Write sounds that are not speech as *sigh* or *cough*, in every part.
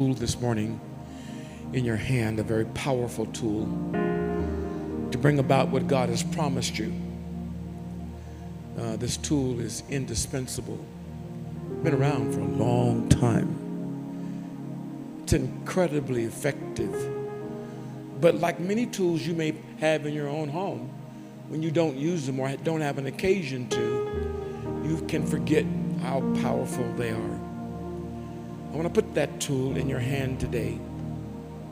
tool this morning in your hand, a very powerful tool to bring about what God has promised you. Uh, this tool is indispensable. Been around for a long time. It's incredibly effective. But like many tools you may have in your own home, when you don't use them or don't have an occasion to, you can forget how powerful they are. I want to put that tool in your hand today.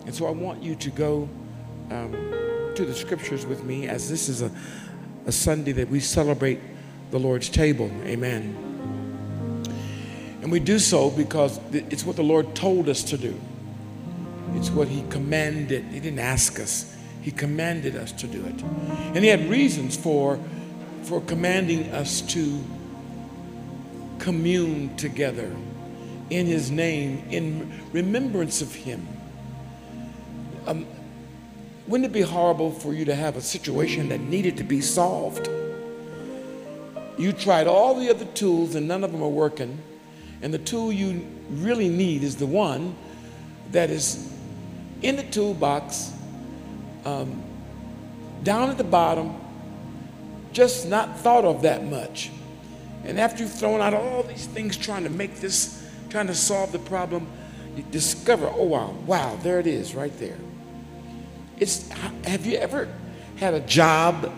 And so I want you to go um, to the scriptures with me as this is a, a Sunday that we celebrate the Lord's table. Amen. And we do so because it's what the Lord told us to do. It's what He commanded. He didn't ask us, He commanded us to do it. And He had reasons for, for commanding us to commune together in his name in remembrance of him. Um, wouldn't it be horrible for you to have a situation that needed to be solved? You tried all the other tools and none of them are working, and the tool you really need is the one that is in the toolbox, um, down at the bottom, just not thought of that much. And after you've thrown out all these things trying to make this trying to solve the problem, you discover, oh wow, wow, there it is right there. It's, have you ever had a job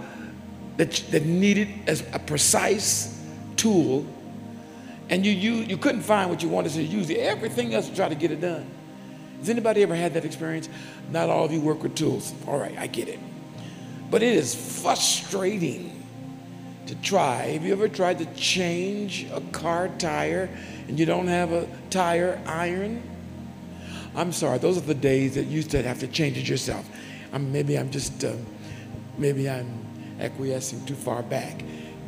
that, that needed a precise tool and you, you, you couldn't find what you wanted to use everything else to try to get it done? Has anybody ever had that experience? Not all of you work with tools. All right, I get it. But it is frustrating to try. Have you ever tried to change a car tire and you don't have a tire iron? I'm sorry, those are the days that you used to have to change it yourself. I'm, maybe I'm just, uh, maybe I'm acquiescing too far back.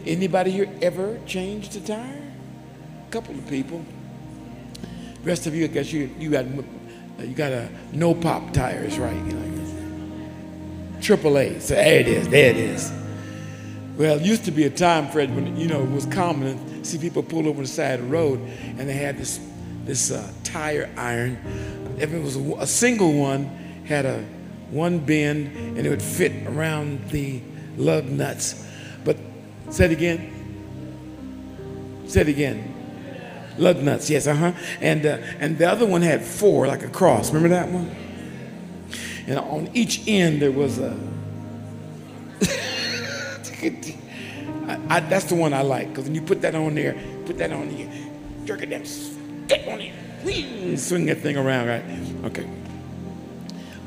Anybody here ever changed a tire? A couple of people. The rest of you, I guess you, you got, you got a no pop tires, right? You know, triple A. So there it is, there it is. Well, it used to be a time, Fred, when you know it was common to see people pull over the side of the road, and they had this this uh, tire iron. If it was a, a, single one, had a one bend, and it would fit around the lug nuts. But say it again. Say it again. Lug nuts, yes, uh huh. And uh, and the other one had four, like a cross. Remember that one? And on each end there was a *laughs* I, I, that's the one I like because when you put that on there, put that on there, jerk it down, get on whee, swing that thing around, right? Okay.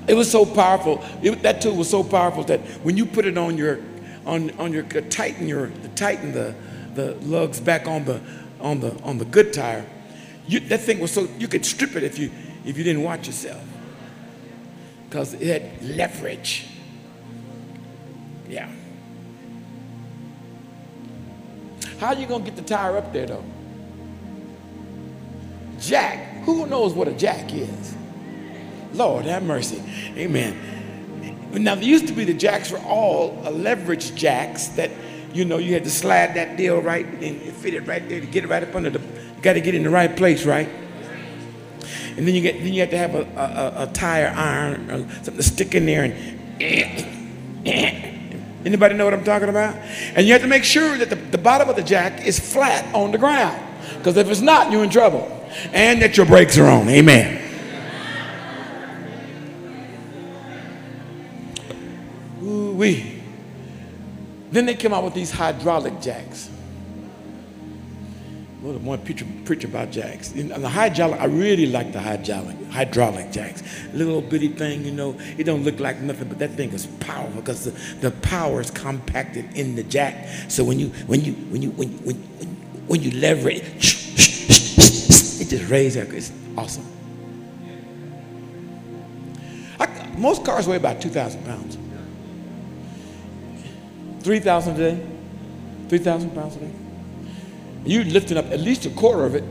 It was so powerful. It, that tool was so powerful that when you put it on your, on, on your uh, tighten your tighten the the lugs back on the on the on the good tire, you, that thing was so you could strip it if you if you didn't watch yourself because it had leverage. Yeah. How are you going to get the tire up there, though? Jack. Who knows what a jack is? Lord, have mercy. Amen. Now, there used to be the jacks were all leverage jacks that, you know, you had to slide that deal right and fit it right there to get it right up under the, you got to get in the right place, right? And then you get, then you have to have a, a, a tire iron or something to stick in there and *clears throat* Anybody know what I'm talking about? And you have to make sure that the, the bottom of the jack is flat on the ground. Because if it's not, you're in trouble. And that your brakes are on. Amen. Ooh wee. Then they came out with these hydraulic jacks. Well, one preach, preach about jacks. And the hydraulic, I really like the hydraulic, hydraulic jacks. Little bitty thing, you know, it don't look like nothing, but that thing is powerful because the, the power is compacted in the jack. So when you when you when you when when when you leverage it, it just raises. It's awesome. I, most cars weigh about two thousand pounds. Three thousand a day. Three thousand pounds a day. You're lifting up at least a quarter of it.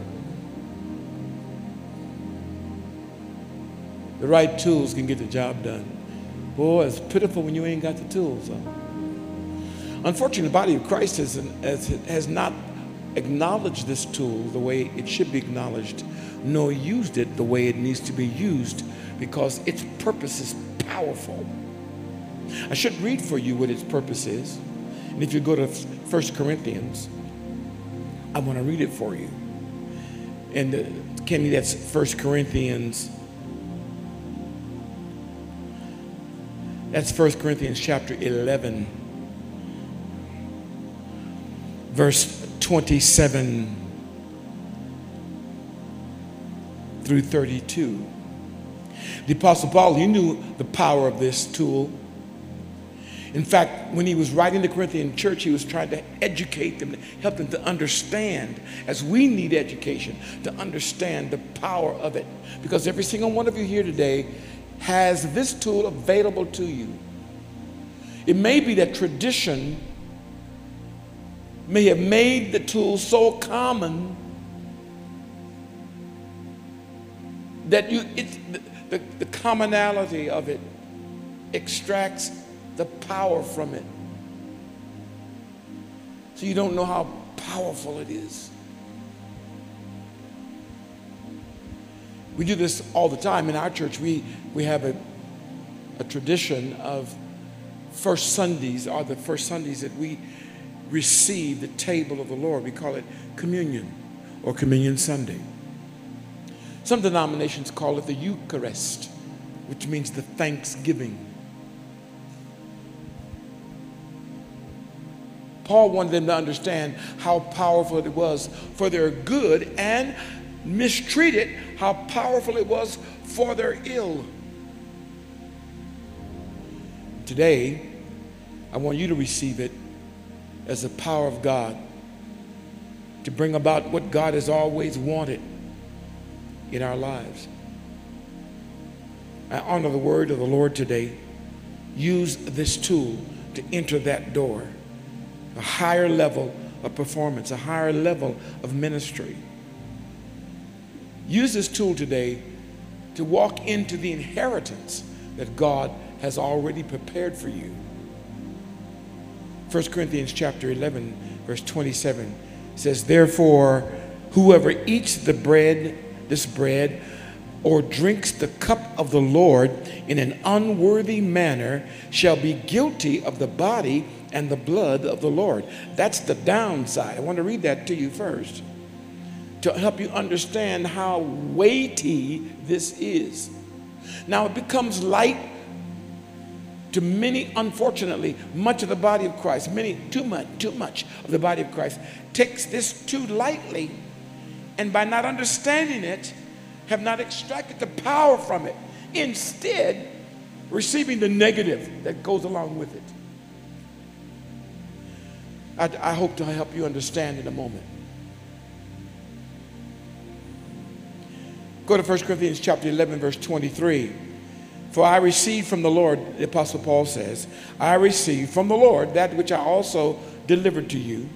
The right tools can get the job done. Boy, it's pitiful when you ain't got the tools. Huh? Unfortunately, the body of Christ has, has, has not acknowledged this tool the way it should be acknowledged, nor used it the way it needs to be used because its purpose is powerful. I should read for you what its purpose is. And if you go to 1 Corinthians, I want to read it for you. And uh, Kenny, that's 1 Corinthians. That's 1 Corinthians chapter 11, verse 27 through 32. The Apostle Paul, he knew the power of this tool. In fact, when he was writing the Corinthian church, he was trying to educate them, help them to understand, as we need education, to understand the power of it. Because every single one of you here today has this tool available to you. It may be that tradition may have made the tool so common that you, it, the, the commonality of it extracts the power from it. So you don't know how powerful it is. We do this all the time. In our church, we, we have a, a tradition of first Sundays are the first Sundays that we receive the table of the Lord. We call it communion or communion Sunday. Some denominations call it the Eucharist, which means the thanksgiving. Paul wanted them to understand how powerful it was for their good and mistreated how powerful it was for their ill. Today, I want you to receive it as the power of God to bring about what God has always wanted in our lives. I honor the word of the Lord today. Use this tool to enter that door a higher level of performance, a higher level of ministry. Use this tool today to walk into the inheritance that God has already prepared for you. 1 Corinthians chapter 11 verse 27 says therefore whoever eats the bread this bread or drinks the cup of the Lord in an unworthy manner shall be guilty of the body and the blood of the Lord. That's the downside. I want to read that to you first to help you understand how weighty this is. Now, it becomes light to many, unfortunately, much of the body of Christ, many, too much, too much of the body of Christ takes this too lightly, and by not understanding it, have not extracted the power from it. Instead, receiving the negative that goes along with it. I, I hope to help you understand in a moment. Go to 1 Corinthians chapter 11, verse 23. For I received from the Lord, the Apostle Paul says, I received from the Lord that which I also delivered to you,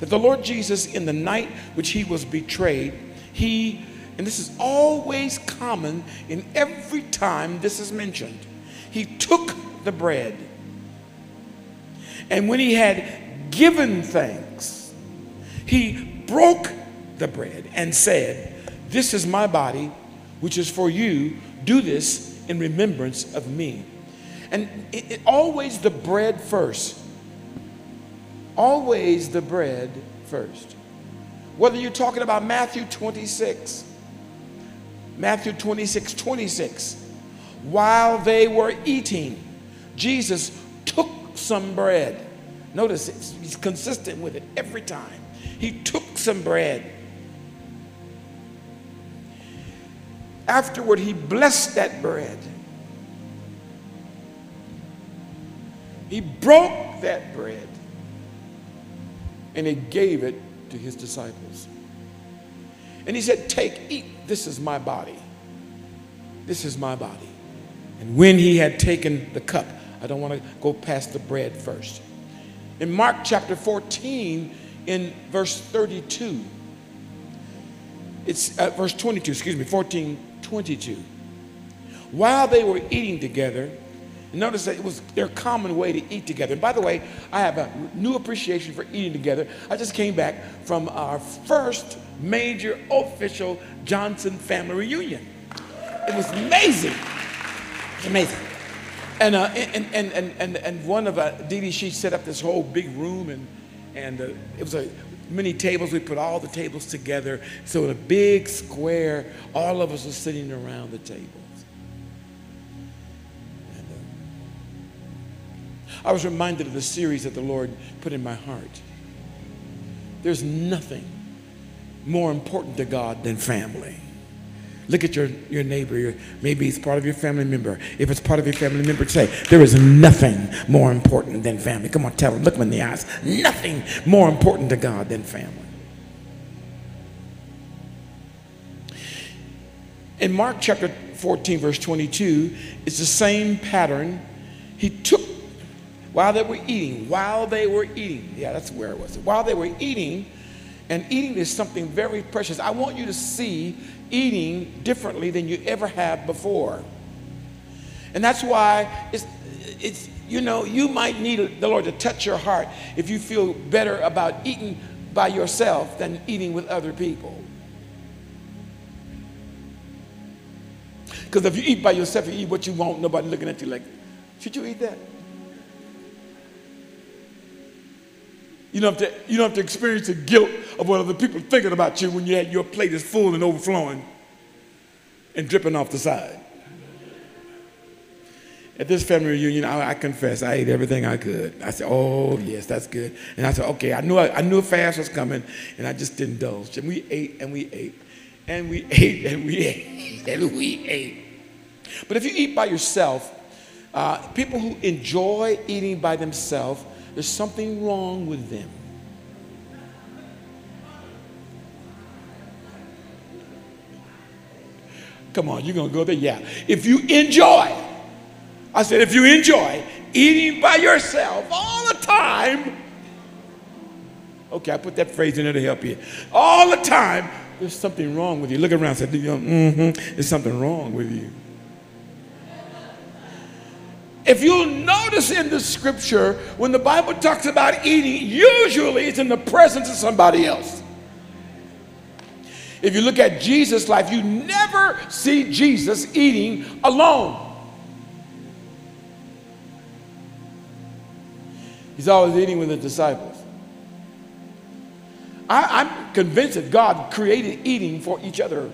that the Lord Jesus, in the night which he was betrayed, he, and this is always common in every time this is mentioned, he took the bread. And when he had given thanks, he broke the bread and said, This is my body, which is for you. Do this in remembrance of me. And it, it, always the bread first. Always the bread first. Whether you're talking about Matthew 26, Matthew 26, 26, while they were eating, Jesus took some bread Notice he's consistent with it every time. He took some bread. Afterward, he blessed that bread. He broke that bread and he gave it to his disciples. And he said, Take, eat, this is my body. This is my body. And when he had taken the cup, I don't want to go past the bread first. In Mark chapter 14, in verse 32, it's uh, verse 22, excuse me, 14, 22. While they were eating together, Notice that it was their common way to eat together. And by the way, I have a new appreciation for eating together. I just came back from our first major official Johnson family reunion. It was amazing. Amazing. And, uh, and, and, and, and, and one of uh, Dee Dee, she set up this whole big room, and, and uh, it was a, many tables. We put all the tables together. So in a big square, all of us were sitting around the table. I was reminded of the series that the Lord put in my heart. There's nothing more important to God than family. Look at your, your neighbor. Your, maybe it's part of your family member. If it's part of your family member, say, There is nothing more important than family. Come on, tell them. Look them in the eyes. Nothing more important to God than family. In Mark chapter 14, verse 22, it's the same pattern. He took while they were eating, while they were eating, yeah, that's where it was. While they were eating, and eating is something very precious. I want you to see eating differently than you ever have before. And that's why it's, it's you know, you might need the Lord to touch your heart if you feel better about eating by yourself than eating with other people. Because if you eat by yourself, you eat what you want, nobody looking at you like, should you eat that? You don't, have to, you don't have to experience the guilt of what other people are thinking about you when you your plate is full and overflowing and dripping off the side. At this family reunion, I, I, confess, I ate everything I could. I said, oh, yes, that's good. And I said, okay, I knew, I, I knew a fast was coming, and I just indulged. And we ate and we ate, and we *laughs* ate and we ate, and we ate. But if you eat by yourself, uh, people who enjoy eating by themselves there's something wrong with them. Come on, you're going to go there? Yeah. If you enjoy, I said, if you enjoy eating by yourself all the time, okay, I put that phrase in there to help you. All the time, there's something wrong with you. Look around and say, mm-hmm, there's something wrong with you. If you'll notice in the scripture, when the Bible talks about eating, usually it's in the presence of somebody else. If you look at Jesus' life, you never see Jesus eating alone. He's always eating with the disciples. I, am convinced that God created eating for each other.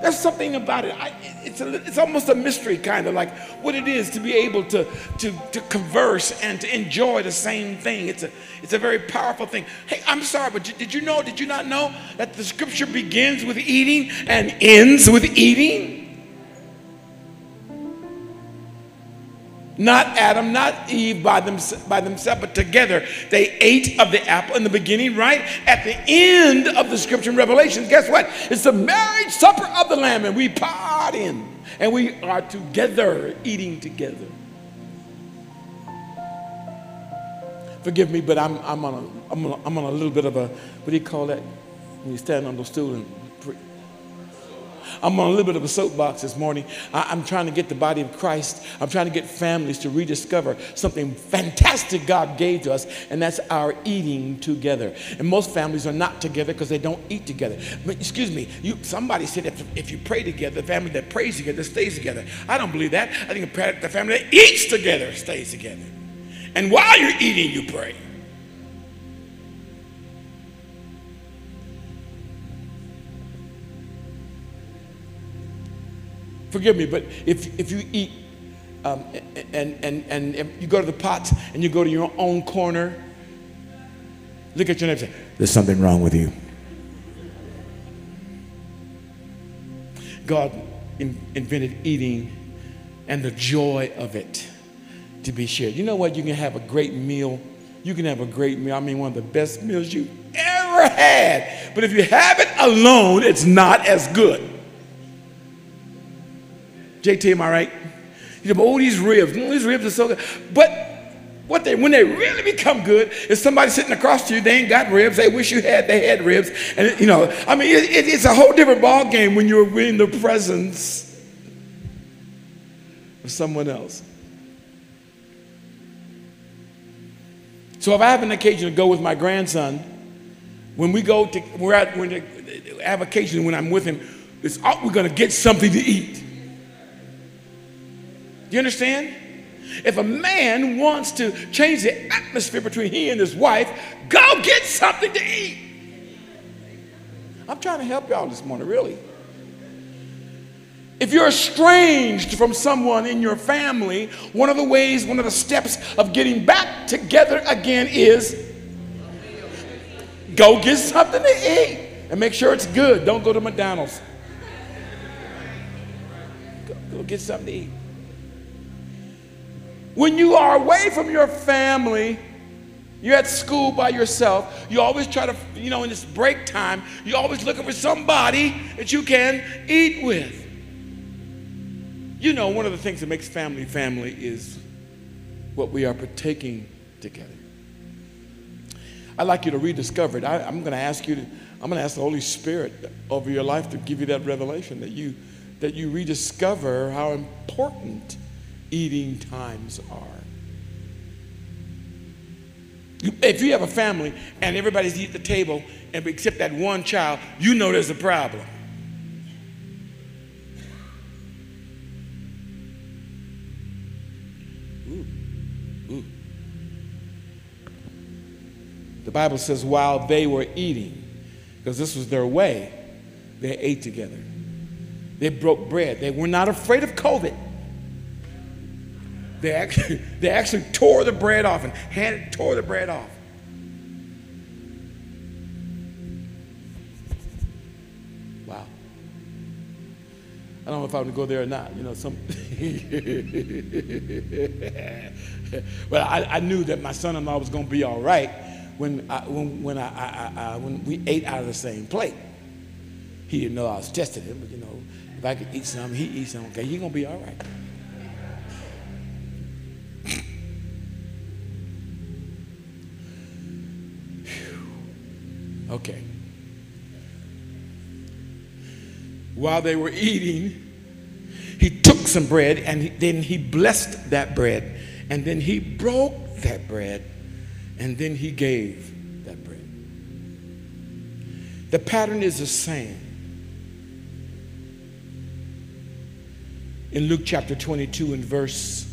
There's something about it. I, it's, a, it's almost a mystery, kind of like what it is to be able to, to, to converse and to enjoy the same thing. It's a, it's a very powerful thing. Hey, I'm sorry, but did you know, did you not know that the scripture begins with eating and ends with eating? Not Adam, not Eve by, them, by themselves, but together. They ate of the apple in the beginning, right? At the end of the scripture in Revelation, guess what? It's the marriage supper of the Lamb, and we part in, and we are together, eating together. Forgive me, but I'm, I'm, on a, I'm, on a, I'm on a little bit of a, what do you call that? When you stand on the stool and I'm on a little bit of a soapbox this morning. I, am trying to get the body of Christ, I'm trying to get families to rediscover something fantastic God gave to us, and that's our eating together. And most families are not together because they don't eat together. But excuse me, you, somebody said if, if you pray together, the family that prays together stays together. I don't believe that. I think the family that eats together stays together. And while you're eating, you pray. Forgive me, but if, if you eat um, and, and, and you go to the pots and you go to your own corner, look at your neighbor say, There's something wrong with you. God in, invented eating and the joy of it to be shared. You know what? You can have a great meal. You can have a great meal. I mean, one of the best meals you've ever had. But if you have it alone, it's not as good. JT, am I right? You said, oh, these ribs, oh, these ribs are so good. But what they when they really become good is somebody sitting across to you, they ain't got ribs. They wish you had, they had ribs. And you know, I mean, it, it, it's a whole different ball game when you're in the presence of someone else. So if I have an occasion to go with my grandson, when we go to, we're at, when I have occasion when I'm with him, it's, oh, we're going to get something to eat. Do you understand? If a man wants to change the atmosphere between he and his wife, go get something to eat. I'm trying to help y'all this morning, really. If you're estranged from someone in your family, one of the ways, one of the steps of getting back together again is go get something to eat and make sure it's good. Don't go to McDonald's. Go, go get something to eat. When you are away from your family, you're at school by yourself. You always try to, you know, in this break time, you're always looking for somebody that you can eat with. You know, one of the things that makes family family is what we are partaking together. I'd like you to rediscover it. I, am going to ask you to, I'm going to ask the Holy Spirit over your life to give you that revelation that you, that you rediscover how important eating times are. If you have a family and everybody's eating at the table and except that one child, you know there's a problem. The Bible says, while they were eating, because this was their way, they ate together. They broke bread. They were not afraid of COVID. They actually, *laughs* they actually tore the bread off and handed, tore the bread off. Wow. I don't know if I would go there or not. You know, some. *laughs* well, I, I knew that my son-in-law was going to be all right when, I, when, when, I, I, I, when we ate out of the same plate. He didn't know I was testing him, but you know, if I could eat some, he eat some. Okay, you're gonna be all right. Okay. While they were eating, he took some bread and then he blessed that bread and then he broke that bread and then he gave that bread. The pattern is the same. In Luke chapter 22 and verse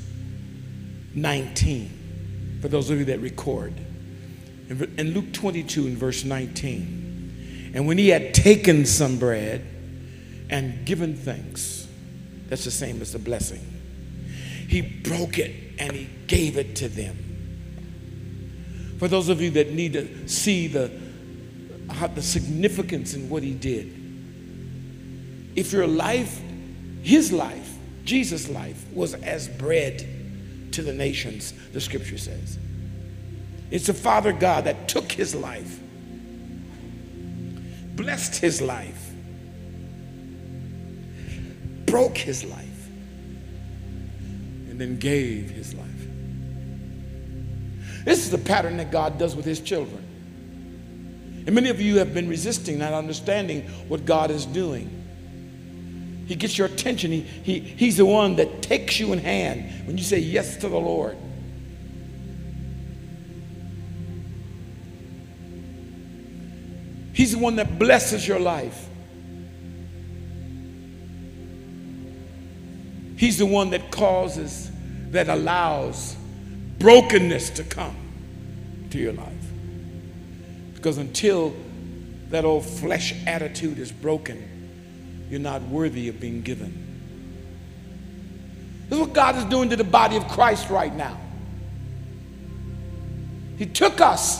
19, for those of you that record. In Luke 22 and verse 19, and when he had taken some bread and given thanks, that's the same as the blessing, he broke it and he gave it to them. For those of you that need to see the, the significance in what he did, if your life, his life, Jesus' life, was as bread to the nations, the scripture says. It's the Father God that took his life, blessed his life, broke his life, and then gave his life. This is the pattern that God does with his children. And many of you have been resisting, not understanding what God is doing. He gets your attention. He, he, he's the one that takes you in hand when you say yes to the Lord. He's the one that blesses your life. He's the one that causes, that allows brokenness to come to your life. Because until that old flesh attitude is broken, you're not worthy of being given. This is what God is doing to the body of Christ right now. He took us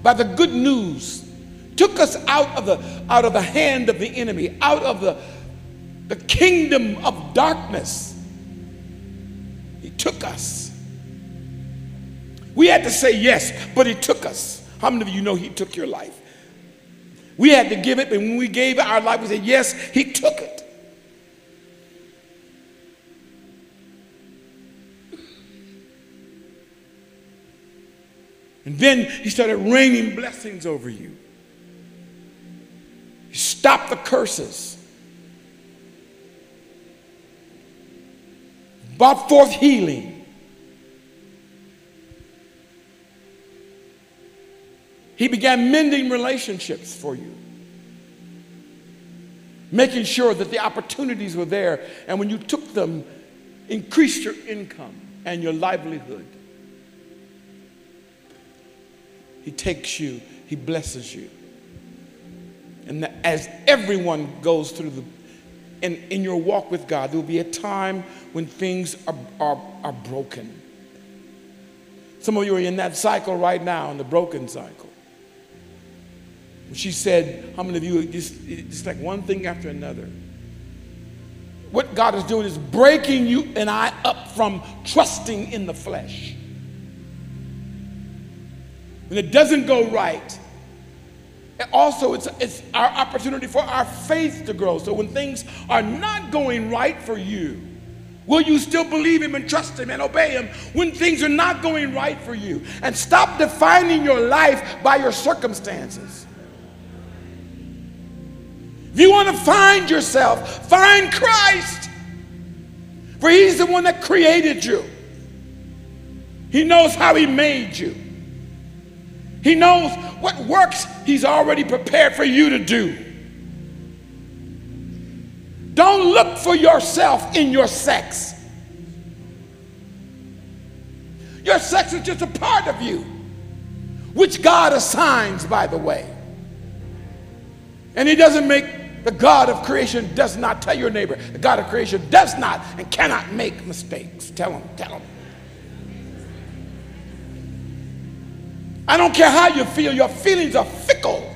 by the good news, took us out of the, out of the hand of the enemy, out of the, the kingdom of darkness. He took us we had to say yes, but He took us. How many of you know He took your life? We had to give it, but when we gave our life, we said yes, He took it. And then He started raining blessings over you. Stopped the curses. brought forth healing. He began mending relationships for you, making sure that the opportunities were there, and when you took them, increased your income and your livelihood. He takes you, He blesses you. And as everyone goes through the, in, in your walk with God, there will be a time when things are, are, are broken. Some of you are in that cycle right now, in the broken cycle. She said, How many of you just, just like one thing after another? What God is doing is breaking you and I up from trusting in the flesh. When it doesn't go right, also it's, it's our opportunity for our faith to grow. So when things are not going right for you, will you still believe Him and trust Him and obey Him when things are not going right for you? And stop defining your life by your circumstances. If you want to find yourself, find Christ. For He's the one that created you, He knows how He made you. He knows what works He's already prepared for you to do. Don't look for yourself in your sex. Your sex is just a part of you, which God assigns, by the way. And He doesn't make the God of creation does not tell your neighbor. The God of creation does not and cannot make mistakes. Tell him, tell him. I don't care how you feel, your feelings are fickle.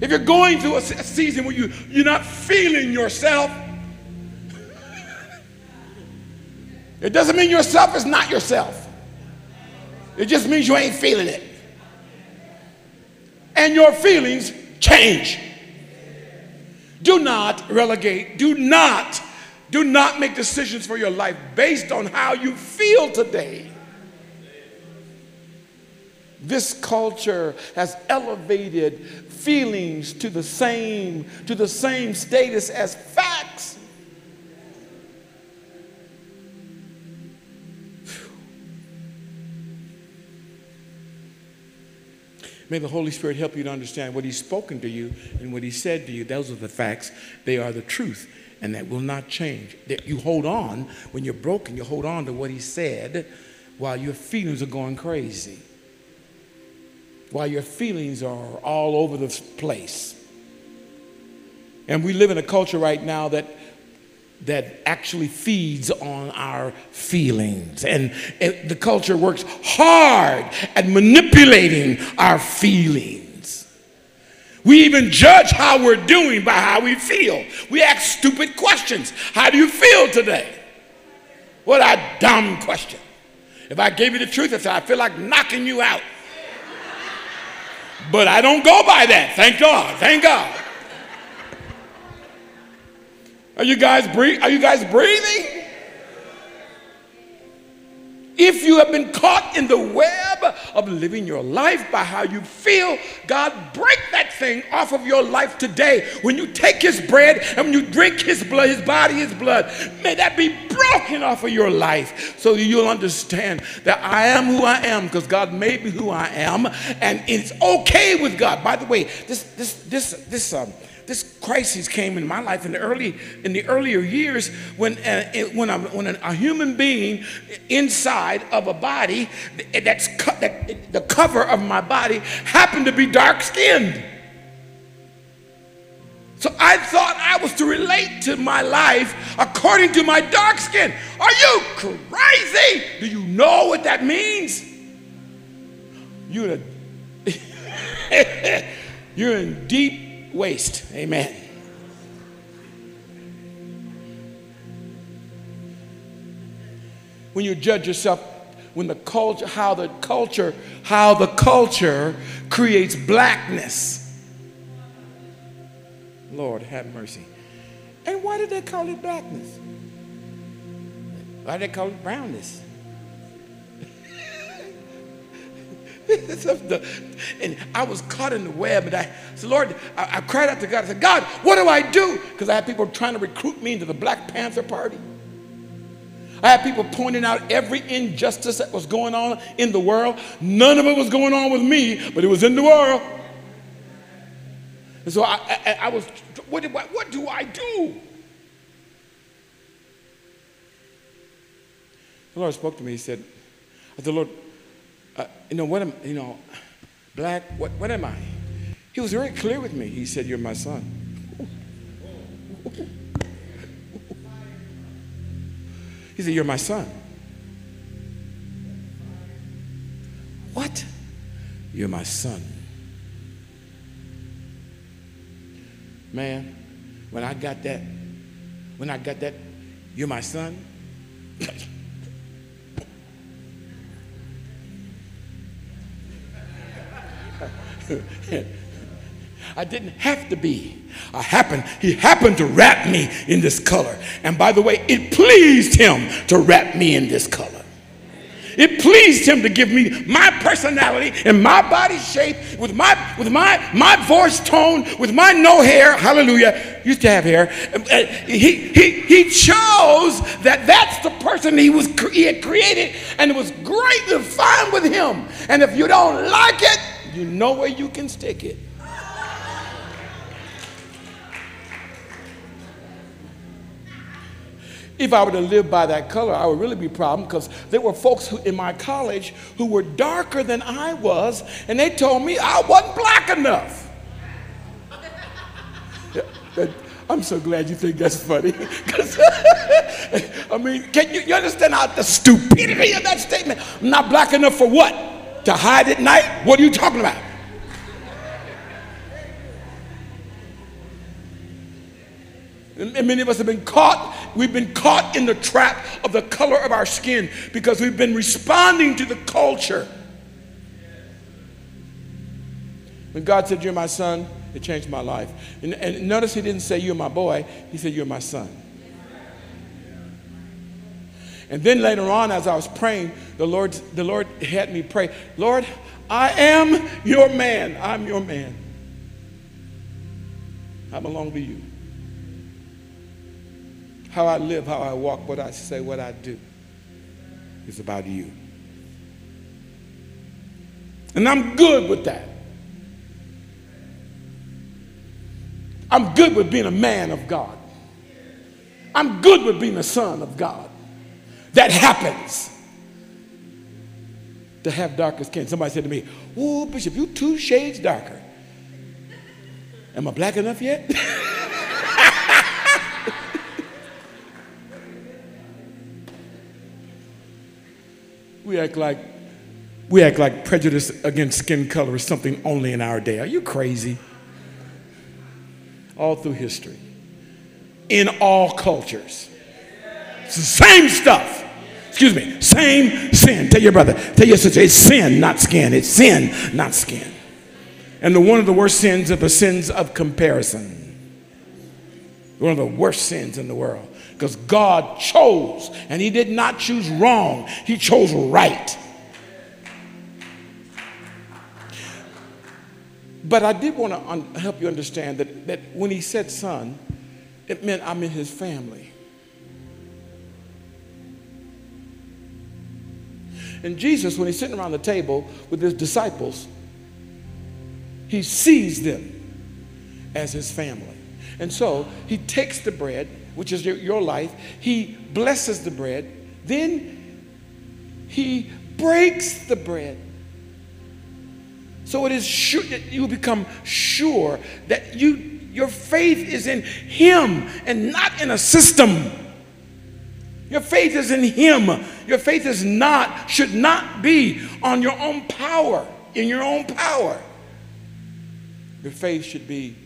If you're going through a season where you, you're not feeling yourself, *laughs* it doesn't mean yourself is not yourself. It just means you ain't feeling it. And your feelings change. Do not relegate, do not do not make decisions for your life based on how you feel today. This culture has elevated feelings to the same to the same status as facts. May the Holy Spirit help you to understand what He's spoken to you and what He said to you. Those are the facts. They are the truth and that will not change. That you hold on when you're broken, you hold on to what he said while your feelings are going crazy. While your feelings are all over the place. And we live in a culture right now that that actually feeds on our feelings. And, and the culture works hard at manipulating our feelings. We even judge how we're doing by how we feel. We ask stupid questions. How do you feel today? What a dumb question. If I gave you the truth, I said, I feel like knocking you out. But I don't go by that. Thank God. Thank God. Are you guys breathing? Are you guys breathing? If you have been caught in the web of living your life by how you feel, God, break that thing off of your life today. When you take His bread and when you drink His blood, His body, His blood, may that be broken off of your life so that you'll understand that I am who I am because God made me who I am, and it's okay with God. By the way, this this this this um this crisis came in my life in the early in the earlier years when uh, when, when a human being inside of a body that's that the cover of my body happened to be dark skinned. So I thought I was to relate to my life according to my dark skin. Are you crazy? Do you know what that means? You're in, *laughs* you're in deep waste. Amen. When you judge yourself, when the culture, how the culture, how the culture creates blackness. Lord, have mercy. And why did they call it blackness? Why did they call it brownness? *laughs* and I was caught in the web. And I said, Lord, I, I cried out to God. I said, God, what do I do? Because I had people trying to recruit me into the Black Panther Party. I had people pointing out every injustice that was going on in the world. None of it was going on with me, but it was in the world. And so I, I, I was, what, what do I do? The Lord spoke to me. He said, I said, Lord, uh, you know, what am, you know, black, what, what am I? He was very clear with me. He said, You're my son. He said, You're my son. What? You're my son. Man, when I got that, when I got that, you're my son. *laughs* *laughs* I didn't have to be. I happened, he happened to wrap me in this color. And by the way, it pleased him to wrap me in this color. It pleased him to give me my personality and my body shape with my with my my voice tone, with my no hair. Hallelujah. Used to have hair. He he he chose that that's the person he was he had created, and it was great and fine with him. And if you don't like it, you know where you can stick it. If I were to live by that color, I would really be a problem because there were folks who, in my college who were darker than I was, and they told me I wasn't black enough. *laughs* I'm so glad you think that's funny. *laughs* I mean, can you, you understand how the stupidity of that statement? I'm not black enough for what? To hide at night? What are you talking about? And many of us have been caught, we've been caught in the trap of the color of our skin because we've been responding to the culture. When God said, You're my son, it changed my life. And, and notice he didn't say, You're my boy, he said, You're my son. And then later on, as I was praying, the Lord, the Lord had me pray, Lord, I am your man. I'm your man. I belong to you how I live, how I walk, what I say, what I do. is about you. And I'm good with that. I'm good with being a man of God. I'm good with being a son of God. That happens to have darker skin. Somebody said to me, Oh, Bishop, you two shades darker. Am I black enough yet? *laughs* We act like we act like prejudice against skin color is something only in our day. Are you crazy? All through history, in all cultures, same stuff. Excuse me, same sin. Tell your brother, tell your sister, it's sin, not skin. It's sin, not skin. And the, one of the worst sins are the sins of comparison. One of the worst sins in the world because God chose, and He did not choose wrong, He chose right. But I did want to un- help you understand that, that when He said son, it meant I'm in His family. And Jesus, when he's sitting around the table with his disciples, he sees them as his family. And so he takes the bread which is your, life. He blesses the bread. Then he breaks the bread. So it is sure that you become sure that you your faith is in him and not in a system. Your faith is in him. Your faith is not, should not be on your own power, in your own power. Your faith should be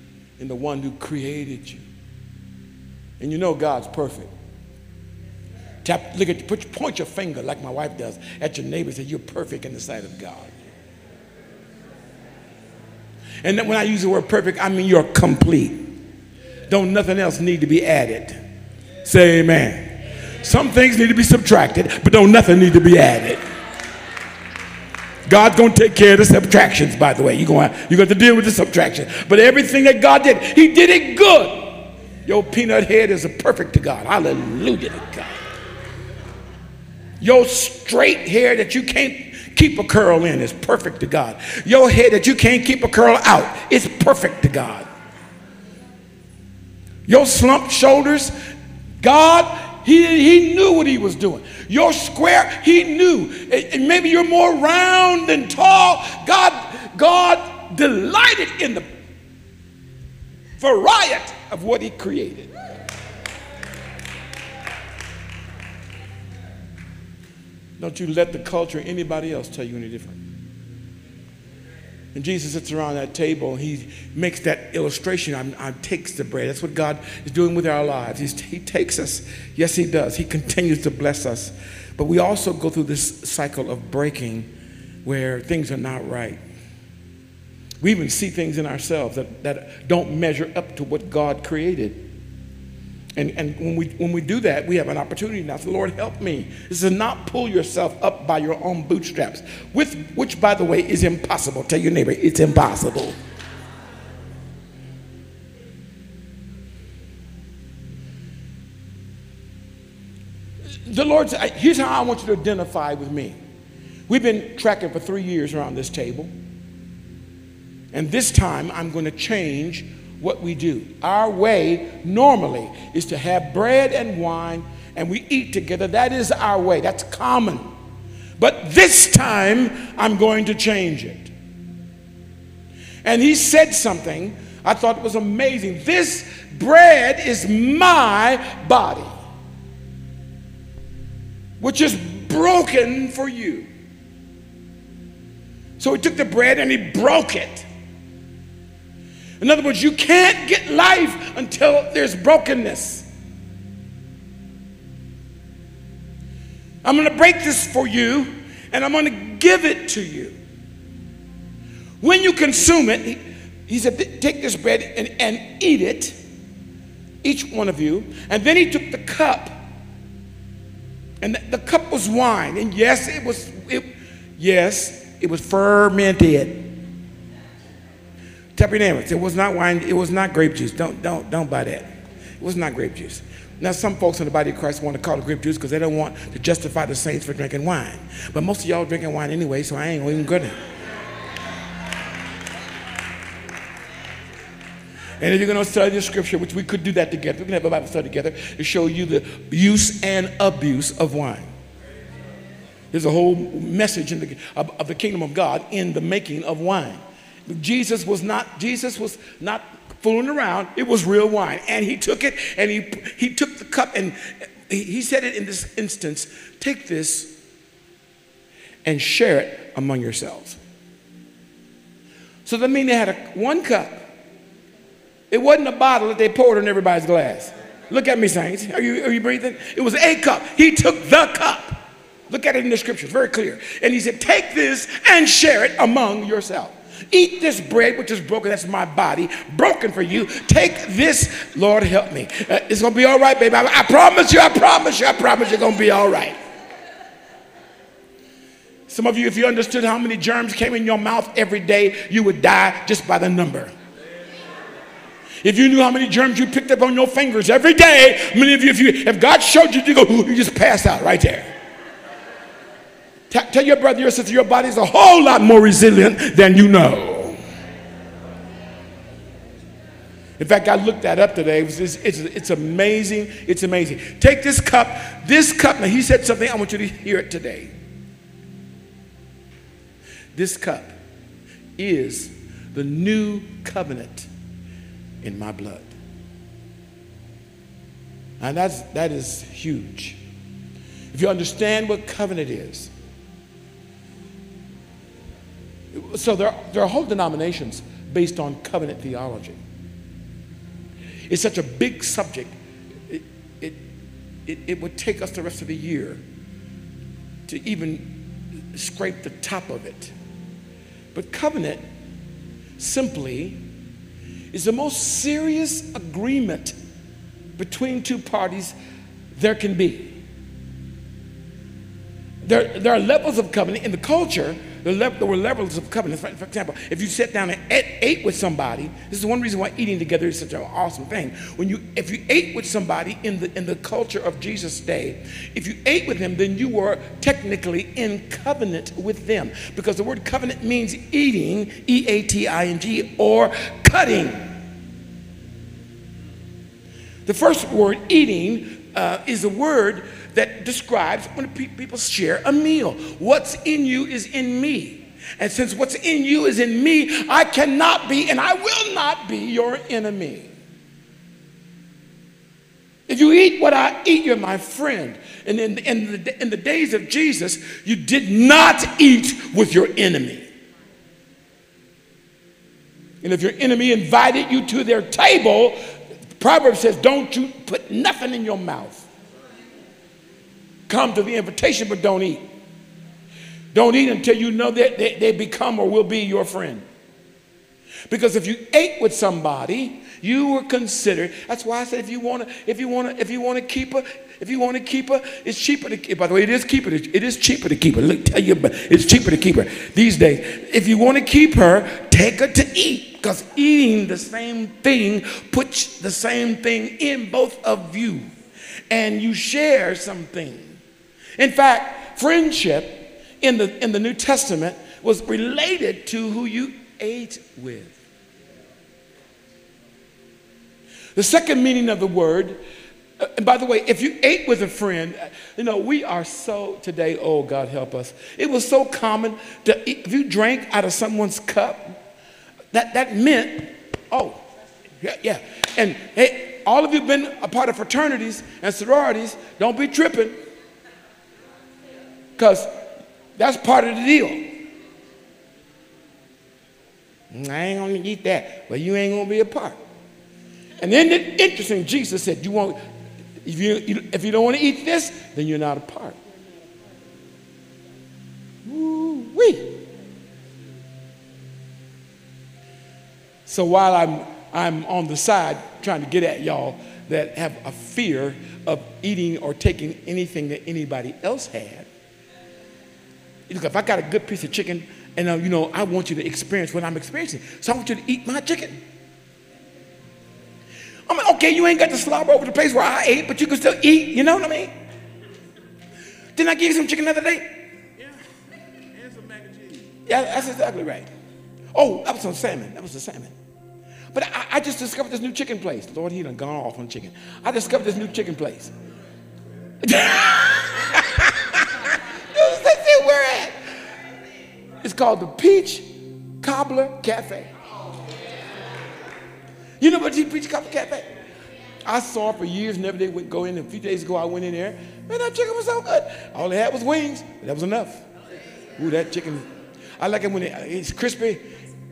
in the one who created you. And you know God's perfect. Tap, look at, put, point your finger like my wife does at your neighbor and say, You're perfect in the sight of God. And when I use the word perfect, I mean you're complete. Don't nothing else need to be added. Say amen. Some things need to be subtracted, but don't nothing need to be added. God's going to take care of the subtractions, by the way. You're going you're going to deal with the subtraction. But everything that God did, He did it good. Your peanut head is a perfect to God. Hallelujah to God. Your straight hair that you can't keep a curl in is perfect to God. Your head that you can't keep a curl out is perfect to God. Your slumped shoulders, God, he, he knew what he was doing. Your square, he knew. And maybe you're more round than tall. God, God delighted in the variety of what he created. Don't you let the culture or anybody else tell you any different. And Jesus sits around that table, he makes that illustration. I, I takes the bread. That's what God is doing with our lives. He's, he takes us. Yes, He does. He continues to bless us. But we also go through this cycle of breaking where things are not right. We even see things in ourselves that, that don't measure up to what God created. And, and when, we, when we do that, we have an opportunity now. So, Lord, help me. This is not pull yourself up by your own bootstraps, with, which, by the way, is impossible. Tell your neighbor, it's impossible. The Lord said, here's how I want you to identify with me. We've been tracking for three years around this table. And this time, I'm going to change what we do. Our way normally is to have bread and wine and we eat together. That is our way, that's common. But this time, I'm going to change it. And he said something I thought was amazing. This bread is my body, which is broken for you. So he took the bread and he broke it. In other words, you can't get life until there's brokenness. I'm going to break this for you and I'm going to give it to you. When you consume it, he, he said, Take this bread and, and eat it, each one of you. And then he took the cup, and the, the cup was wine. And yes, it was, it, yes, it was fermented. Tell your it was not wine, it was not grape juice. Don't, don't, don't buy that. It was not grape juice. Now, some folks in the body of Christ want to call it grape juice because they don't want to justify the saints for drinking wine. But most of y'all drinking wine anyway, so I ain't even gonna. And if you're going to study the scripture, which we could do that together, we can have a Bible study together to show you the use and abuse of wine. There's a whole message the, of, of the kingdom of God in the making of wine. Jesus was not, Jesus was not fooling around. It was real wine. And he took it and he, he took the cup and he said it in this instance take this and share it among yourselves. So that means they had a, one cup. It wasn't a bottle that they poured in everybody's glass. Look at me, saints. Are you, are you breathing? It was a cup. He took the cup. Look at it in the scriptures, very clear. And he said, Take this and share it among yourself. Eat this bread which is broken. That's my body, broken for you. Take this, Lord, help me. Uh, it's to be all right, baby. I, I promise you, I promise you, I promise you're to be all right. Some of you, if you understood how many germs came in your mouth every day, you would die just by the number. If you knew how many germs you picked up on your fingers every day, many of you, if, you, if God showed you, you go, you just pass out right there. Tell your brother, your sister, your body's a whole lot more resilient than you know. In fact, I looked that up today. It it's, it's amazing. It's amazing. Take this cup. This cup. Now, he said something. I want you to hear it today. This cup is the new covenant in my blood. And that's, that is huge. If you understand what covenant is, so there, there are whole denominations based on covenant theology. It's such a big subject, it, it, it, it would take us the rest of the year to even scrape the top of it. But covenant simply is the most serious agreement between two parties there can be. There, there are levels of covenant in the culture level, there were levels of covenant. For, for example, if you sat down and ate, ate, with somebody, this is one reason why eating together is such an awesome thing. When you, if you ate with somebody in the in the culture of Jesus' day, if you ate with them, then you were technically in covenant with them, because the word covenant means eating, E-A-T-I-N-G, or cutting. The first word, eating, uh, is a word that describes when people share a meal. What's in you is in me. And since what's in you is in me, I cannot be and I will not be your enemy. If you eat what I eat, you're my friend. And in, in, the, in the days of Jesus, you did not eat with your enemy. And if your enemy invited you to their table, Proverbs says, don't you put nothing in your mouth. Come to the invitation, but don't eat. Don't eat until you know that they, they become or will be your friend. Because if you ate with somebody, you were considered. That's why I said if you want to, if you want to, if you want to keep her, if you want to keep her, it's cheaper to. keep. By the way, it is keep her. It is cheaper to keep her. Let me tell you, it's cheaper to keep her these days. If you want to keep her, take her to eat, because eating the same thing puts the same thing in both of you, and you share something. In fact, friendship in the, in the New Testament was related to who you ate with. The second meaning of the word, uh, and by the way, if you ate with a friend, uh, you know, we are so today, oh, God help us. It was so common to, if you drank out of someone's cup, that, that meant, oh, yeah, yeah. And hey, all of you been a part of fraternities and sororities, don't be tripping because that's part of the deal. I ain't gonna eat that, but you ain't gonna be a part. And then it's interesting, Jesus said, You won't if you, if you don't want to eat this, then you're not a part. Woo-wee. So while I'm I'm on the side trying to get at y'all that have a fear of eating or taking anything that anybody else had, Look, if I got a good piece of chicken and uh, you know, I want you to experience what I'm experiencing. So I want you to eat my chicken. I'm like, okay, you ain't got to slobber over the place where I ate, but you can still eat. You know what I mean? Didn't I give you some chicken the other day? Yeah. And some mac and cheese. Yeah, that's exactly right. Oh, that was some salmon. That was the salmon. But I, I, just discovered this new chicken place. Lord, he done gone off on chicken. I discovered this new chicken place. *laughs* It's called the Peach Cobbler Cafe. You know what the Peach Cobbler Cafe? I saw it for years, never did go in. A few days ago, I went in there. Man, that chicken was so good. All they had was wings. That was enough. Ooh, that chicken. I like it when it, it's crispy.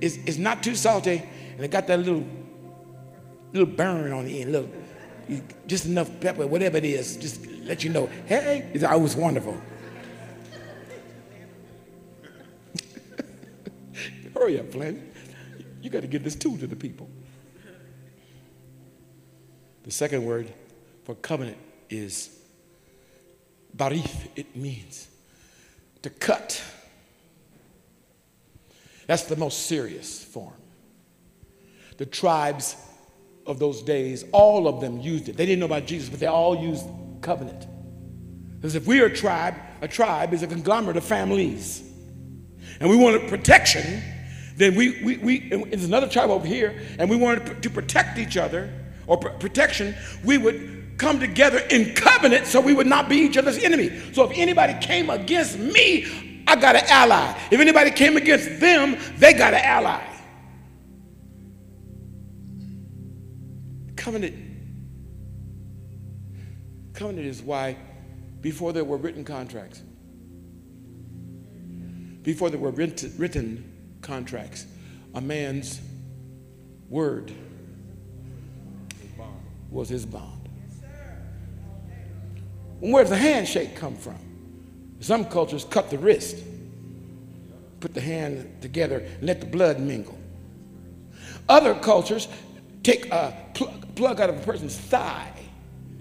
It's, it's not too salty, and it got that little little burn on the end. Little, just enough pepper, whatever it is, just let you know. Hey, it was wonderful. Hurry up, Flanny. You got to get this tool to the people. The second word for covenant is berith. It means to cut. That's the most serious form. The tribes of those days, all of them used it. They didn't know about Jesus, but they all used covenant. Because if we are a tribe, a tribe is a conglomerate of families. And we wanted protection then we, we, we there's another tribe over here, and we wanted to protect each other or protection, we would come together in covenant so we would not be each other's enemy. So if anybody came against me, I got an ally. If anybody came against them, they got an ally. Covenant. Covenant is why before there were written contracts, before there were written contracts. A man's word was his bond. where does the handshake come from? Some cultures cut the wrist, put the hand together, let the blood mingle. Other cultures take a plug, plug out of a person's thigh,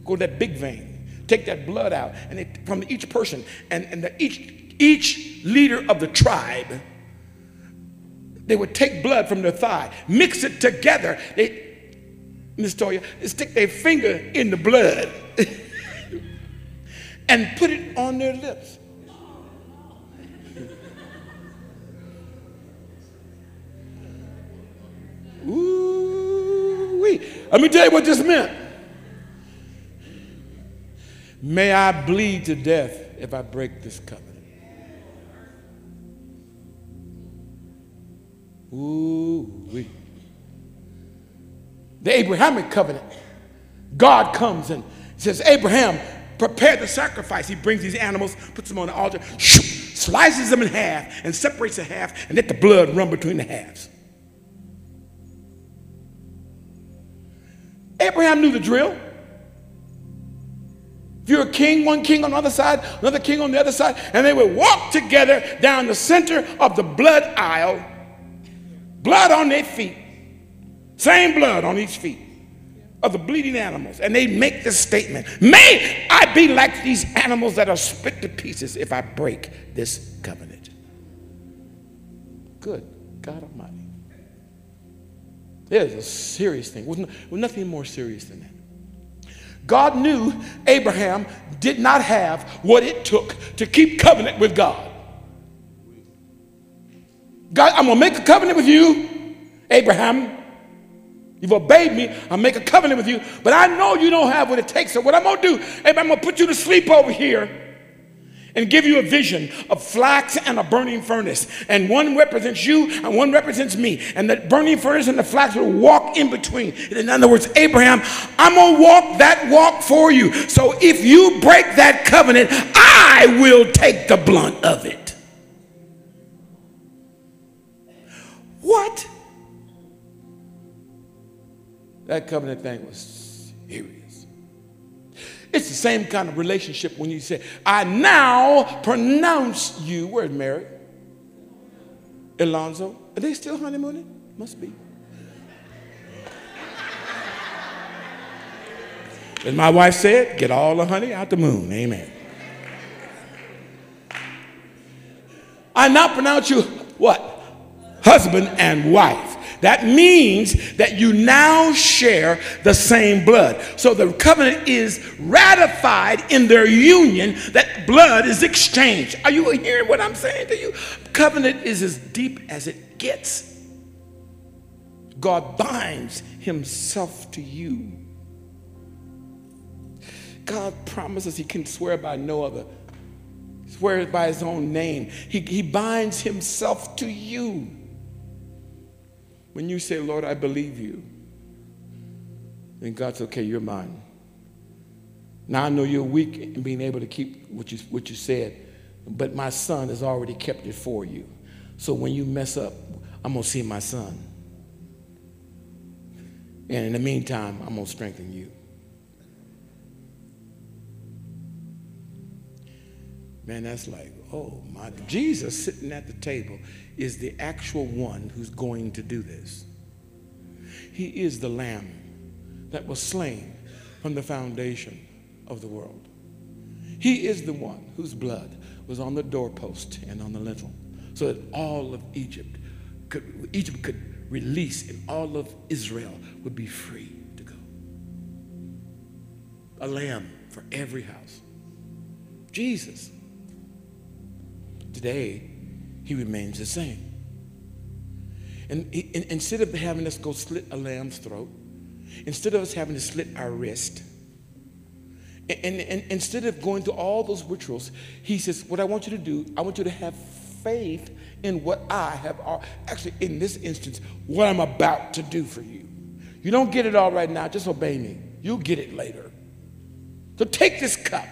go to that big vein, take that blood out, and from each person, and, and the, each each leader of the tribe, they would take blood from their thigh, mix it together. They, Miss Toya, stick their finger in the blood *laughs* and put it on their lips. Ooh, wee. Let me tell you what this meant. May I bleed to death if I break this covenant. Ooh, wee. The Abrahamic covenant. God comes and says, Abraham, prepare the sacrifice. He brings these animals, puts them on the altar, slices them in half, and separates the half, and let the blood run between the halves. Abraham knew the drill. If you're a king, one king on the other side, another king on the other side, and they would walk together down the center of the blood aisle, blood on their feet, same blood on each feet of the bleeding animals. And they make this statement May I be like these animals that are split to pieces if I break this covenant. Good God Almighty. There's a serious thing. With nothing more serious than that. God knew Abraham did not have what it took to keep covenant with God. God, I'm going to make a covenant with you, Abraham. You've obeyed me. I'll make a covenant with you. But I know you don't have what it takes. So what I'm going to do, Abraham, I'm going to put you to sleep over here and give you a vision of flax and a burning furnace. And one represents you and one represents me. And the burning furnace and the flax will walk in between. In other words, Abraham, I'm going to walk that walk for you. So if you break that covenant, I will take the blunt of it. What? That covenant thing was serious. It's the same kind of relationship when you say, I now pronounce you. Where's Mary? Alonzo? Are they still honeymooning? Must be. As my wife said, get all the honey out the moon. Amen. I now pronounce you what? Husband and wife. That means that you now share the same blood. So the covenant is ratified in their union, that blood is exchanged. Are you hearing what I'm saying to you? Covenant is as deep as it gets. God binds himself to you. God promises he can swear by no other, swears by his own name. He, he binds himself to you. When you say, Lord, I believe you, then God's okay, you're mine. Now I know you're weak in being able to keep what you, what you said, but my son has already kept it for you. So when you mess up, I'm going to see my son. And in the meantime, I'm going to strengthen you. Man, that's like, oh my. Jesus sitting at the table is the actual one who's going to do this. He is the lamb that was slain from the foundation of the world. He is the one whose blood was on the doorpost and on the lintel so that all of Egypt could, Egypt could release and all of Israel would be free to go. A lamb for every house. Jesus. Today, he remains the same. And, and, instead of having us go slit a lamb's throat, instead of us having to slit our wrist, and, and instead of going through all those rituals, he says, What I want you to do, I want you to have faith in what I have, actually, in this instance, what I'm about to do for you. You don't get it all right now, just obey me. You'll get it later. So take this cup,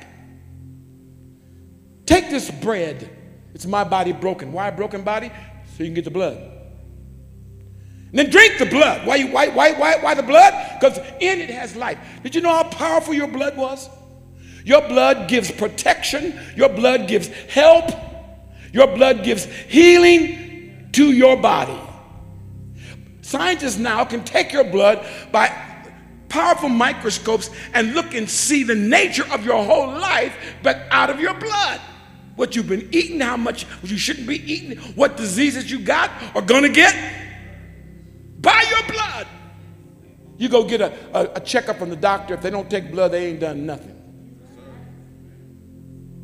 take this bread it's my body broken. Why a broken body? So you can get the blood. And then drink the blood. Why, why, why, why, why the blood? Because in it has life. Did you know how powerful your blood was? Your blood gives protection. Your blood gives help. Your blood gives healing to your body. Scientists now can take your blood by powerful microscopes and look and see the nature of your whole life, but out of your blood. What you've been eating, how much you shouldn't be eating, what diseases you got or gonna get by your blood. You go get a, a, a checkup from the doctor. If they don't take blood, they ain't done nothing.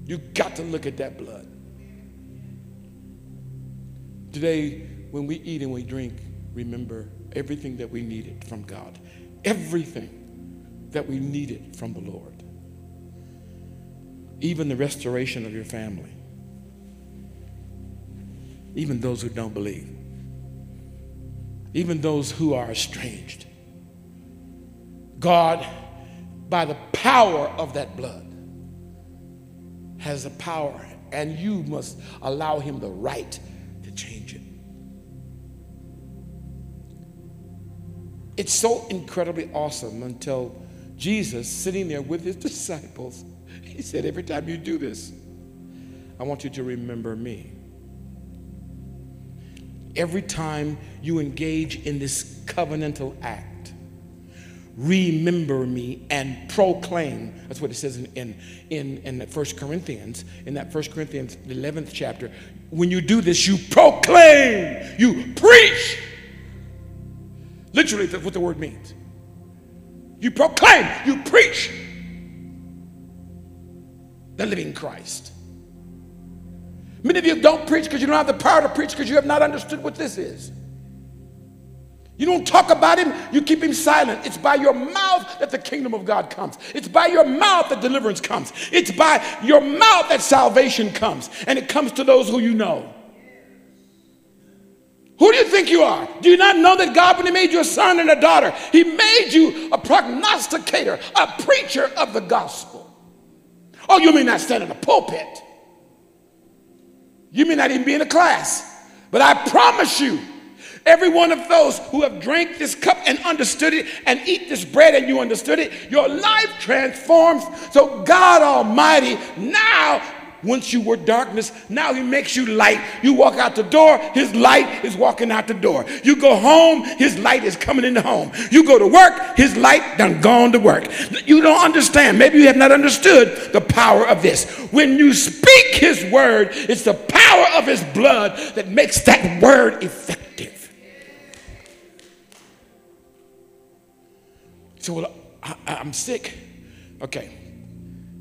You got to look at that blood. Today, when we eat and we drink, remember everything that we needed from God. Everything that we needed from the Lord. Even the restoration of your family. Even those who don't believe. Even those who are estranged. God, by the power of that blood, has the power, and you must allow Him the right to change it. It's so incredibly awesome until Jesus, sitting there with His disciples, He said, Every time you do this, I want you to remember me. Every time you engage in this covenantal act, remember me and proclaim. That's what it says in, in, in, in the 1 Corinthians, in that 1 Corinthians 11th chapter. When you do this, you proclaim, you preach. Literally, that's what the word means. You proclaim, you preach the living Christ. Many of you don't preach because you don't have the power to preach because you have not understood what this is. You don't talk about him, you keep him silent. It's by your mouth that the kingdom of God comes. It's by your mouth that deliverance comes. It's by your mouth that salvation comes. And it comes to those who you know. Who do you think you are? Do you not know that God, when He made you a son and a daughter, He made you a prognosticator, a preacher of the gospel? Oh, you may not stand in the pulpit. You may not even be in a class. But I promise you, Every one of those who have drank this cup and understood it and eat this bread and you understood it, your life transforms. So God Almighty now once you were darkness, now he makes you light. You walk out the door, his light is walking out the door. You go home, his light is coming in the home. You go to work, his light done gone to work. You don't understand. Maybe you have not understood the power of this. When you speak his word, it's the power of his blood that makes that word effective. So, well, I, I'm sick. Okay,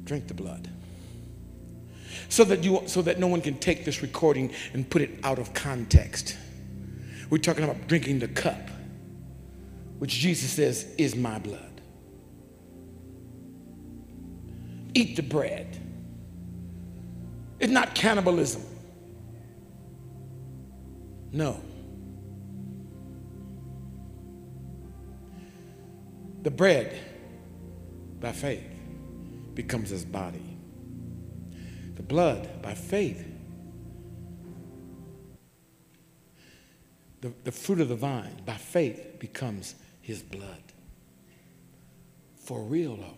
drink the blood. So that, you, so that no one can take this recording and put it out of context. We're talking about drinking the cup, which Jesus says is my blood. Eat the bread. It's not cannibalism. No. The bread, by faith, becomes his body. The blood, by faith, the, the fruit of the vine, by faith, becomes his blood. For real, though.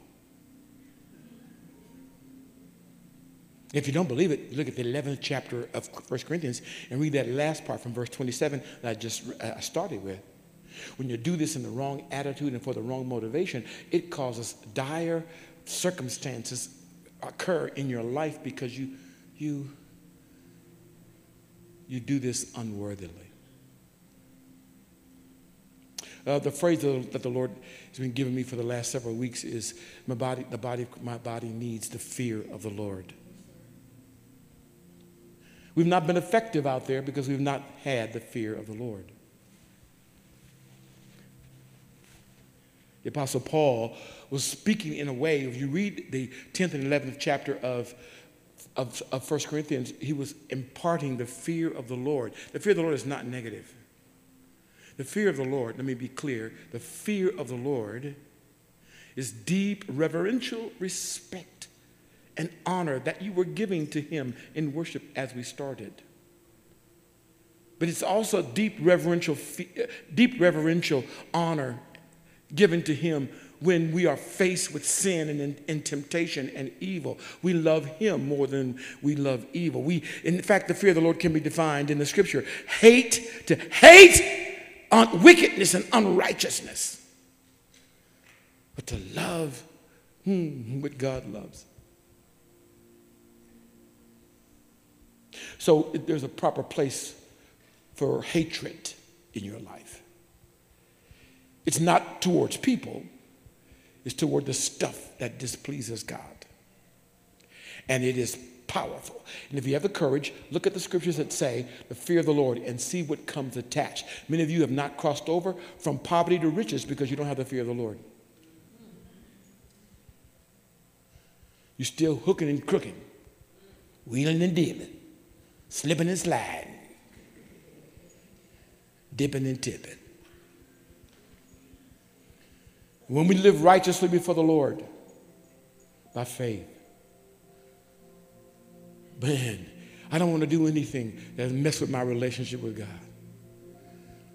If you don't believe it, look at the 11th chapter of 1 Corinthians and read that last part from verse 27 that I just uh, started with. When you do this in the wrong attitude and for the wrong motivation, it causes dire circumstances occur in your life because you you you do this unworthily. Uh, the phrase that the Lord has been giving me for the last several weeks is my body, the body, my body needs the fear of the Lord. We've not been effective out there because we've not had the fear of the Lord. The Apostle Paul was speaking in a way, if you read the 10th and 11th chapter of, of, of 1 Corinthians, he was imparting the fear of the Lord. The fear of the Lord is not negative. The fear of the Lord, let me be clear, the fear of the Lord is deep reverential respect and honor that you were giving to him in worship as we started. But it's also deep reverential, uh, deep reverential honor given to Him when we are faced with sin and, and, temptation and evil. We love Him more than we love evil. We, in fact, the fear of the Lord can be defined in the Scripture: hate to hate on wickedness and unrighteousness, but to love hmm, what God loves. So there's a proper place for hatred in your life. It's not towards people, it's toward the stuff that displeases God. And it is powerful. And if you have the courage, look at the scriptures that say the fear of the Lord and see what comes attached. Many of you have not crossed over from poverty to riches because you don't have the fear of the Lord. You're still hooking and crooking, wheeling and dealing, slipping and sliding, dipping and tipping. When we live righteously before the Lord by faith, man, I don't want to do anything that mess with my relationship with God.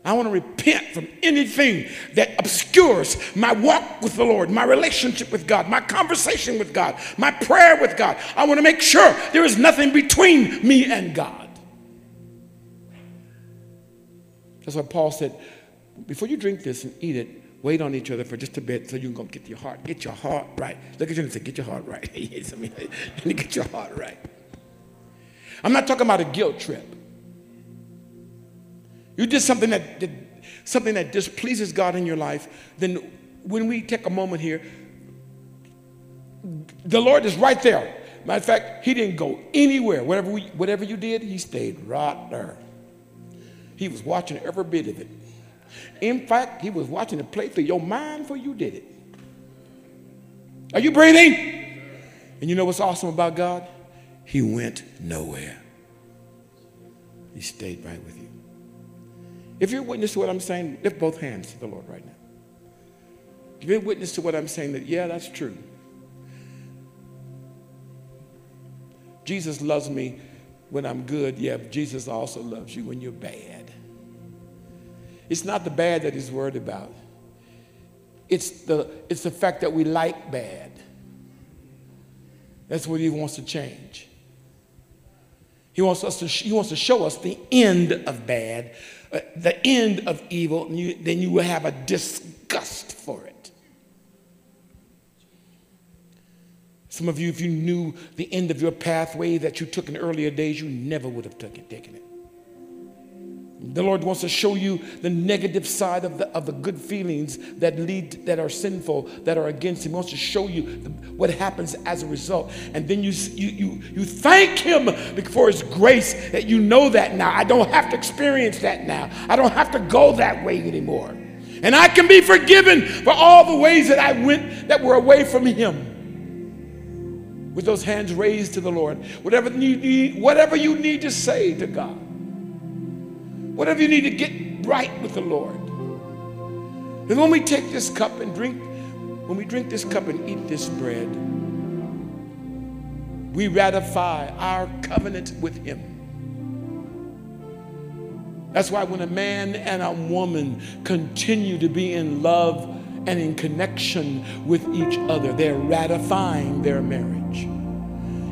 I want to repent from anything that obscures my walk with the Lord, my relationship with God, my conversation with God, my prayer with God. I want to make sure there is nothing between me and God. That's why Paul said, before you drink this and eat it, wait on each other for just a bit so you can go get your heart. Get your heart right. Look at you and say, get your heart right. *laughs* *laughs* get your heart right. I'm not talking about a guilt trip. You did something that, that something that displeases God in your life, then when we take a moment here, the Lord is right there. Matter of fact, He didn't go anywhere. Whatever, we, whatever you did, He stayed right there. He was watching every bit of it. In fact, He was watching it play through your mind before you did it. Are you breathing? And you know what's awesome about God? He went nowhere. He stayed right with you. If you're witness to what I'm saying, lift both hands to the Lord right now. If you're witness to what I'm saying, that yeah, that's true. Jesus loves me when I'm good. Yeah, Jesus also loves you when you're bad. It's not the bad that he's worried about. It's the, it's the fact that we like bad. That's what he wants to change. He wants, us to, he wants to show us the end of bad, uh, the end of evil, and you, then you will have a disgust for it. Some of you, if you knew the end of your pathway that you took in earlier days, you never would have taken, taken it. The Lord wants to show you the negative side of the, of the good feelings that lead, that are sinful, that are against Him. He wants to show you the, what happens as a result. And then you, you, you, you thank Him for His grace that you know that now. I don't have to experience that now. I don't have to go that way anymore. And I can be forgiven for all the ways that I went that were away from Him. With those hands raised to the Lord, whatever you need, whatever you need to say to God Whatever you need to get right with the Lord. And when we take this cup and drink, when we drink this cup and eat this bread, we ratify our covenant with Him. That's why when a man and a woman continue to be in love and in connection with each other, they're ratifying their marriage.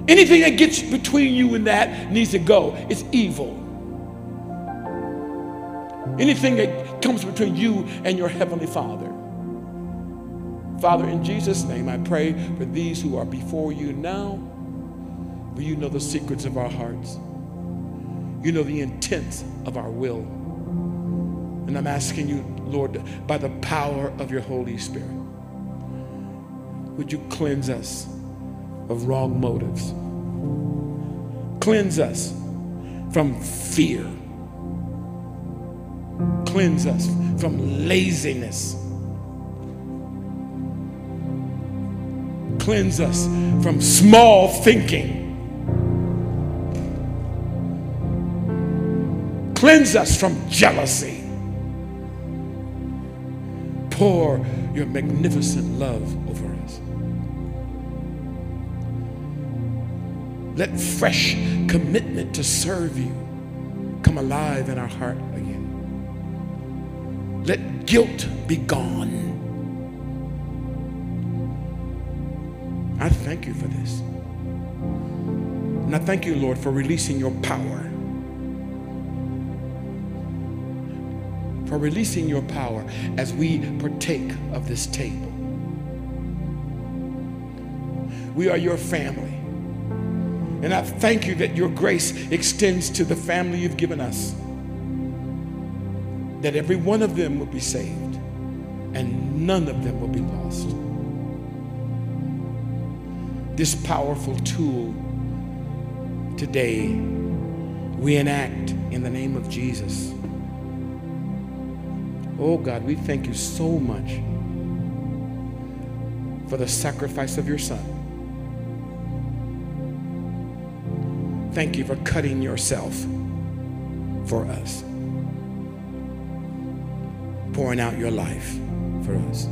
Anything that gets between you and that needs to go. It's evil. Anything that comes between you and your Heavenly Father. Father, in Jesus' name, I pray for these who are before you now, for you know the secrets of our hearts. You know the intent of our will. And I'm asking you, Lord, by the power of your Holy Spirit, would you cleanse us of wrong motives? Cleanse us from fear cleanse us from laziness. Cleanse us from small thinking. Cleanse us from jealousy. Pour your magnificent love over us. Let fresh commitment to serve you come alive in our heart again. Let guilt be gone. I thank you for this. And I thank you, Lord, for releasing your power. For releasing your power as we partake of this table. We are your family. And I thank you that your grace extends to the family you've given us. That every one of them will be saved and none of them will be lost. This powerful tool today we enact in the name of Jesus. Oh God, we thank you so much for the sacrifice of your Son. Thank you for cutting yourself for us, pouring out your life for us.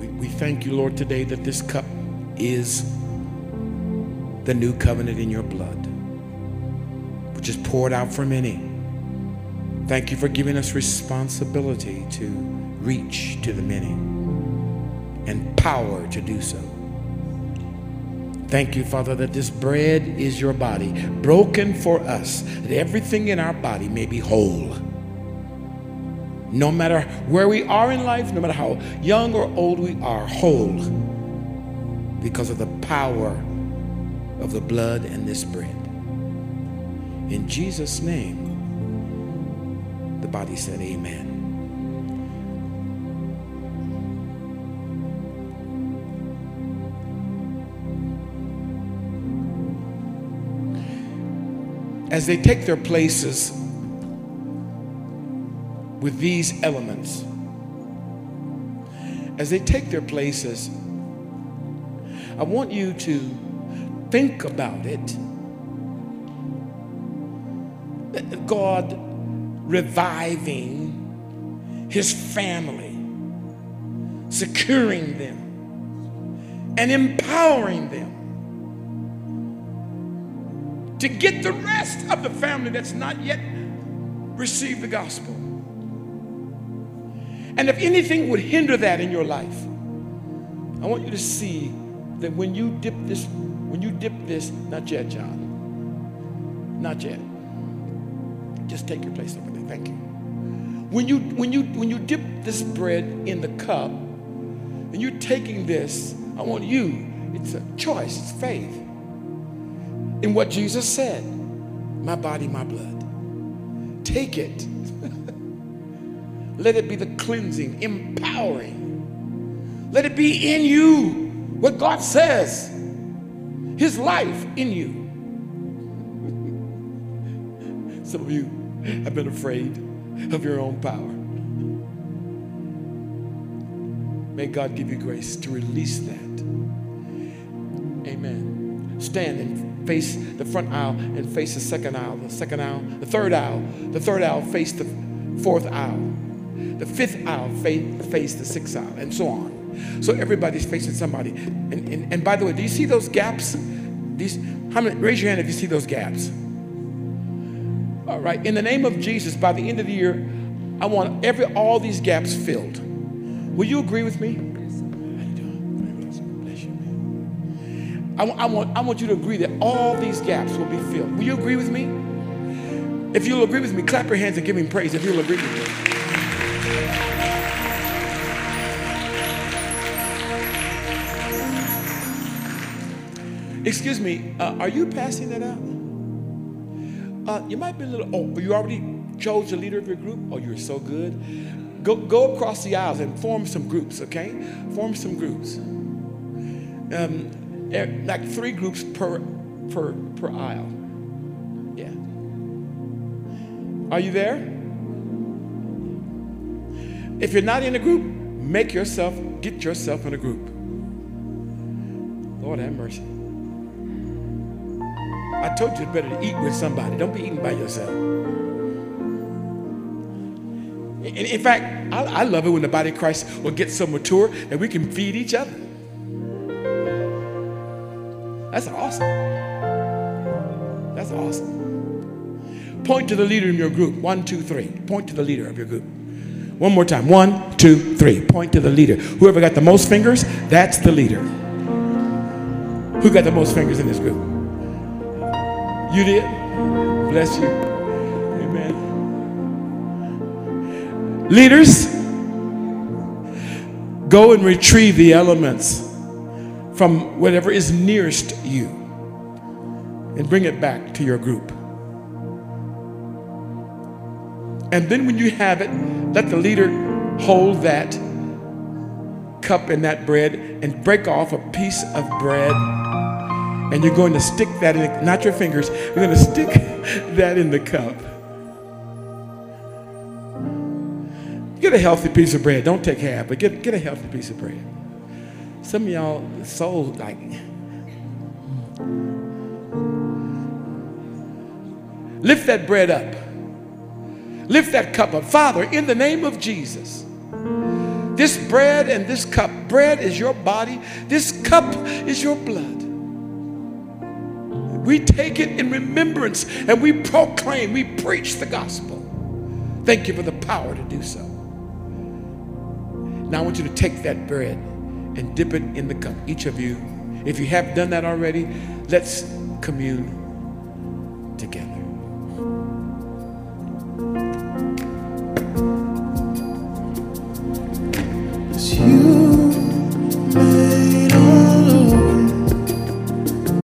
We, we thank you, Lord, today that this cup is the new covenant in your blood, which is poured out for many. Thank you for giving us responsibility to reach to the many and power to do so. Thank you, Father, that this bread is your body, broken for us, that everything in our body may be whole. No matter where we are in life, no matter how young or old we are, whole because of the power of the blood and this bread. In Jesus' name, the body said, Amen. As they take their places with these elements, as they take their places, I want you to think about it. God reviving his family, securing them, and empowering them to get the rest of the family that's not yet received the gospel. And if anything would hinder that in your life, I want you to see that when you dip this, when you dip this, not yet, John, not yet. Just take your place over there. Thank you. When you when you when you dip this bread in the cup and you're taking this, I want you, it's a choice, it's faith. In what Jesus said, my body, my blood. Take it. Let it be the cleansing, empowering. Let it be in you what God says, His life in you. *laughs* Some of you have been afraid of your own power. May God give you grace to release that. Amen. Stand and face the front aisle and face the second aisle, the second aisle, the third aisle, the third aisle face the fourth aisle, the fifth aisle face, face the sixth aisle, and so on. So everybody's facing somebody. And, and, and by the way, do you see those gaps? These, how many, raise your hand if you see those gaps. All right. In the name of Jesus, by the end of the year, I want every all these gaps filled. Will you agree with me? I, I, want, I want you to agree that all these gaps will be filled. Will you agree with me? If you'll agree with me, clap your hands and give me praise if you'll agree with me. Excuse me, uh, are you passing that out? Uh, you might be a little, oh, you already chose the leader of your group? Oh, you're so good. Go, go across the aisles and form some groups, okay? Form some groups. Um, like three groups per, per, per aisle. Yeah. Are you there? If you're not in a group, make yourself, get yourself in a group. Lord have mercy. I told you it's better to eat with somebody. Don't be eating by yourself. In, in fact, I, I love it when the body of Christ will get so mature that we can feed each other. That's awesome. That's awesome. Point to the leader in your group. One, two, three. Point to the leader of your group. One more time. One, two, three. Point to the leader. Whoever got the most fingers, that's the leader. Who got the most fingers in this group? You did? Bless you. Amen. Leaders, go and retrieve the elements from whatever is nearest you and bring it back to your group. And then when you have it, let the leader hold that cup and that bread and break off a piece of bread. And you're going to stick that in, not your fingers, you're going to stick *laughs* that in the cup. Get a healthy piece of bread. Don't take half, but get, get a healthy piece of bread. Some of y'all so like lift that bread up. Lift that cup up. Father, in the name of Jesus. This bread and this cup, bread is your body, this cup is your blood. We take it in remembrance and we proclaim, we preach the gospel. Thank you for the power to do so. Now I want you to take that bread and dip it in the cup. Each of you, if you have done that already, let's commune together.